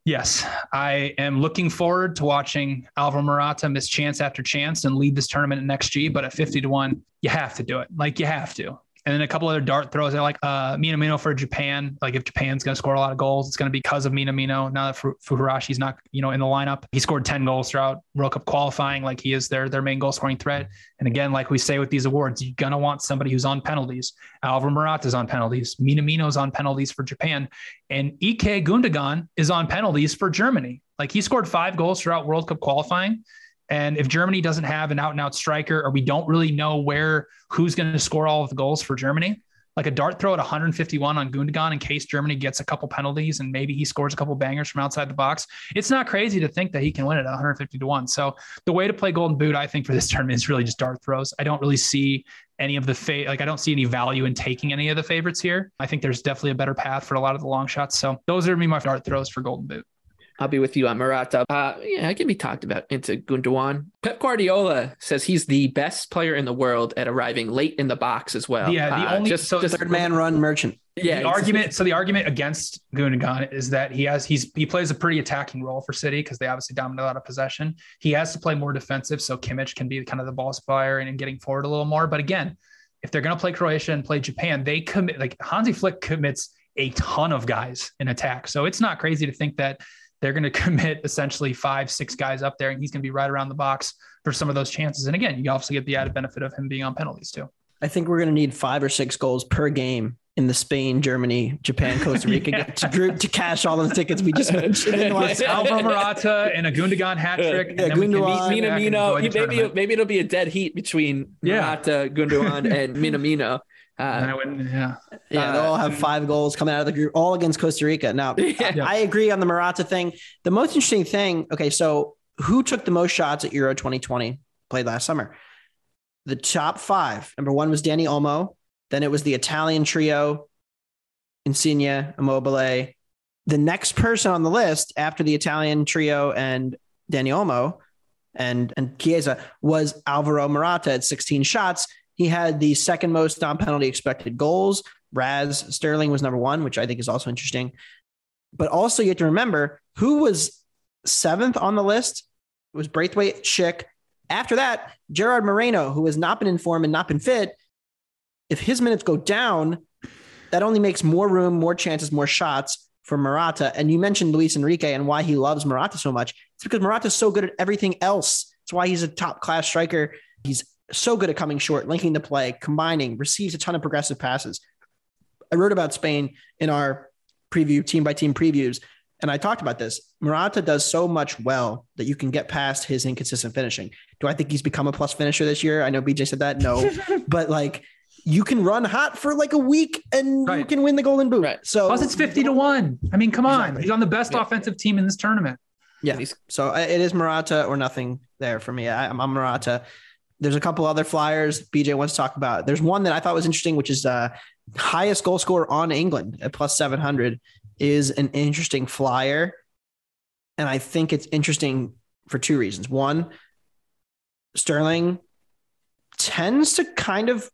yes, I am looking forward to watching Alvaro Morata miss chance after chance and lead this tournament in XG, but at 50 to 1, you have to do it. Like you have to. And then a couple other dart throws. I like uh, Minamino for Japan. Like if Japan's going to score a lot of goals, it's going to be because of Minamino. Now that Fu- Furuhashi's not, you know, in the lineup, he scored 10 goals throughout World Cup qualifying. Like he is their their main goal scoring threat. And again, like we say with these awards, you're going to want somebody who's on penalties. Alvaro Morata's on penalties. Minamino's on penalties for Japan. And Ilkay Gundogan is on penalties for Germany. Like he scored five goals throughout World Cup qualifying. And if Germany doesn't have an out and out striker, or we don't really know where who's going to score all of the goals for Germany, like a dart throw at 151 on Gundogan in case Germany gets a couple penalties and maybe he scores a couple bangers from outside the box. It's not crazy to think that he can win it at 150 to 1. So the way to play Golden Boot, I think, for this *laughs* tournament is really just dart throws. I don't really see any of the fa- like I don't see any value in taking any of the favorites here. I think there's definitely a better path for a lot of the long shots. So those are me my dart throws for Golden Boot. I'll be with you on Morata. Uh, yeah, I can be talked about into Gundogan. Pep Guardiola says he's the best player in the world at arriving late in the box as well. Yeah, the Uh, only- just so just Third man run merchant. Yeah, the argument. So the argument against Gundogan is that he has he's he plays a pretty attacking role for City because they obviously dominate a lot of possession. He has to play more defensive, so Kimmich can be kind of the ball supplier and, and getting forward a little more. But again, if they're going to play Croatia and play Japan, they commit like Hansi Flick commits a ton of guys in attack. So it's not crazy to think that they're going *laughs* to commit essentially five, six guys up there, and he's going to be right around the box for some of those chances. And again, you obviously get the added benefit of him being on penalties too. I think we're going to need five or six goals per game in the Spain, Germany, Japan, *laughs* Costa Rica yeah. to group to cash all of the tickets we just *laughs* mentioned. Alvaro Morata and a Gundogan hat trick. Yeah, Gundogan, Minamino. Maybe maybe it'll be a dead heat between yeah. Morata, Gundogan, and Minamino. Uh, yeah, yeah, they'll all have five goals coming out of the group, all against Costa Rica. Now, *laughs* yeah. I, I agree on the Morata thing. The most interesting thing, okay, so who took the most shots at Euro 2020? Played last summer. The top five. Number one was Dani Olmo. Then it was the Italian trio, Insigne, Immobile. The next person on the list after the Italian trio and Dani Olmo and and Chiesa was Alvaro Morata at 16 shots. He had the second most non penalty expected goals. Raz Sterling was number one, which I think is also interesting. But also, you have to remember who was seventh on the list it was Braithwaite Schick. After that, Gerard Moreno, who has not been in form and not been fit, if his minutes go down, that only makes more room, more chances, more shots for Morata. And you mentioned Luis Enrique and why he loves Morata so much. It's because Morata's so good at everything else. It's why he's a top class striker. He's so good at coming short, linking the play, combining, receives a ton of progressive passes. I wrote about Spain in our preview, team by team previews, and I talked about this. Morata does so much well that you can get past his inconsistent finishing. Do I think he's become a plus finisher this year? I know BJ said that. No, *laughs* but like you can run hot for like a week and right. you can win the golden boot. Right. So plus it's 50 to one. I mean, come on. He's on the best yeah. offensive team in this tournament. Yeah. So uh, it is Morata or nothing there for me. I, am on Morata. There's a couple other flyers BJ wants to talk about. There's one that I thought was interesting, which is uh highest goal scorer on England at plus 700 is an interesting flyer. And I think it's interesting for two reasons. One, Sterling tends to kind of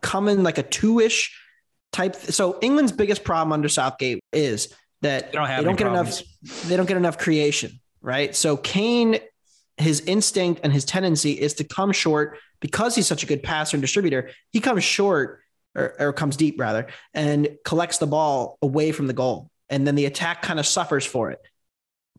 come in like a two ish type. So England's biggest problem under Southgate is that they don't, they don't get problems. enough. They don't get enough creation, right? So Kane, his instinct and his tendency is to come short because he's such a good passer and distributor. He comes short or, or comes deep rather and collects the ball away from the goal, and then the attack kind of suffers for it.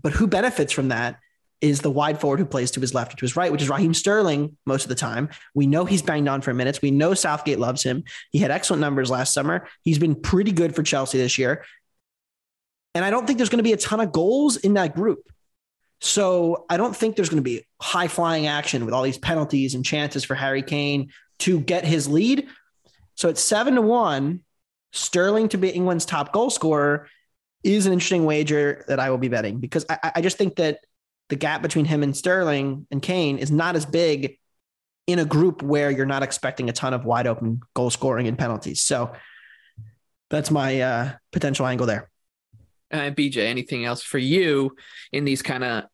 But who benefits from that is the wide forward who plays to his left or to his right, which is Raheem Sterling most of the time. We know he's banged on for minutes. We know Southgate loves him. He had excellent numbers last summer. He's been pretty good for Chelsea this year. And I don't think there's going to be a ton of goals in that group. So I don't think there's going to be high flying action with all these penalties and chances for Harry Kane to get his lead. So it's seven to one. Sterling to be England's top goal scorer is an interesting wager that I will be betting because I, I just think that the gap between him and Sterling and Kane is not as big in a group where you're not expecting a ton of wide open goal scoring and penalties. So that's my uh, potential angle there. Uh, BJ, anything else for you in these kind of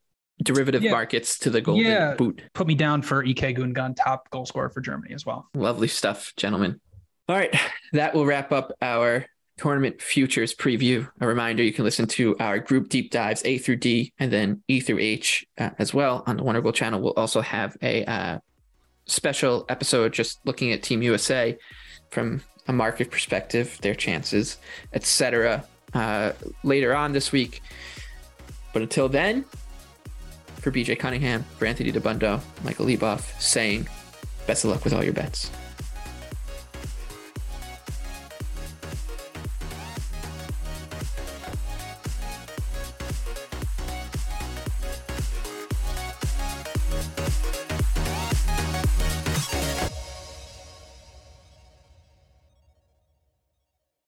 derivative yeah. markets to the golden yeah. boot? Put me down for Ilkay Gundogan, top goal scorer for Germany as well. Lovely stuff, gentlemen. All right, that will wrap up our tournament futures preview. A reminder you can listen to our group deep dives A through D and then E through H uh, as well on the Wondergoal channel. We'll also have a uh, special episode just looking at Team USA from a market perspective, their chances, etc. Uh, later on this week. But until then, for BJ Cunningham, for Anthony Dabbundo, Michael Leboff, saying best of luck with all your bets.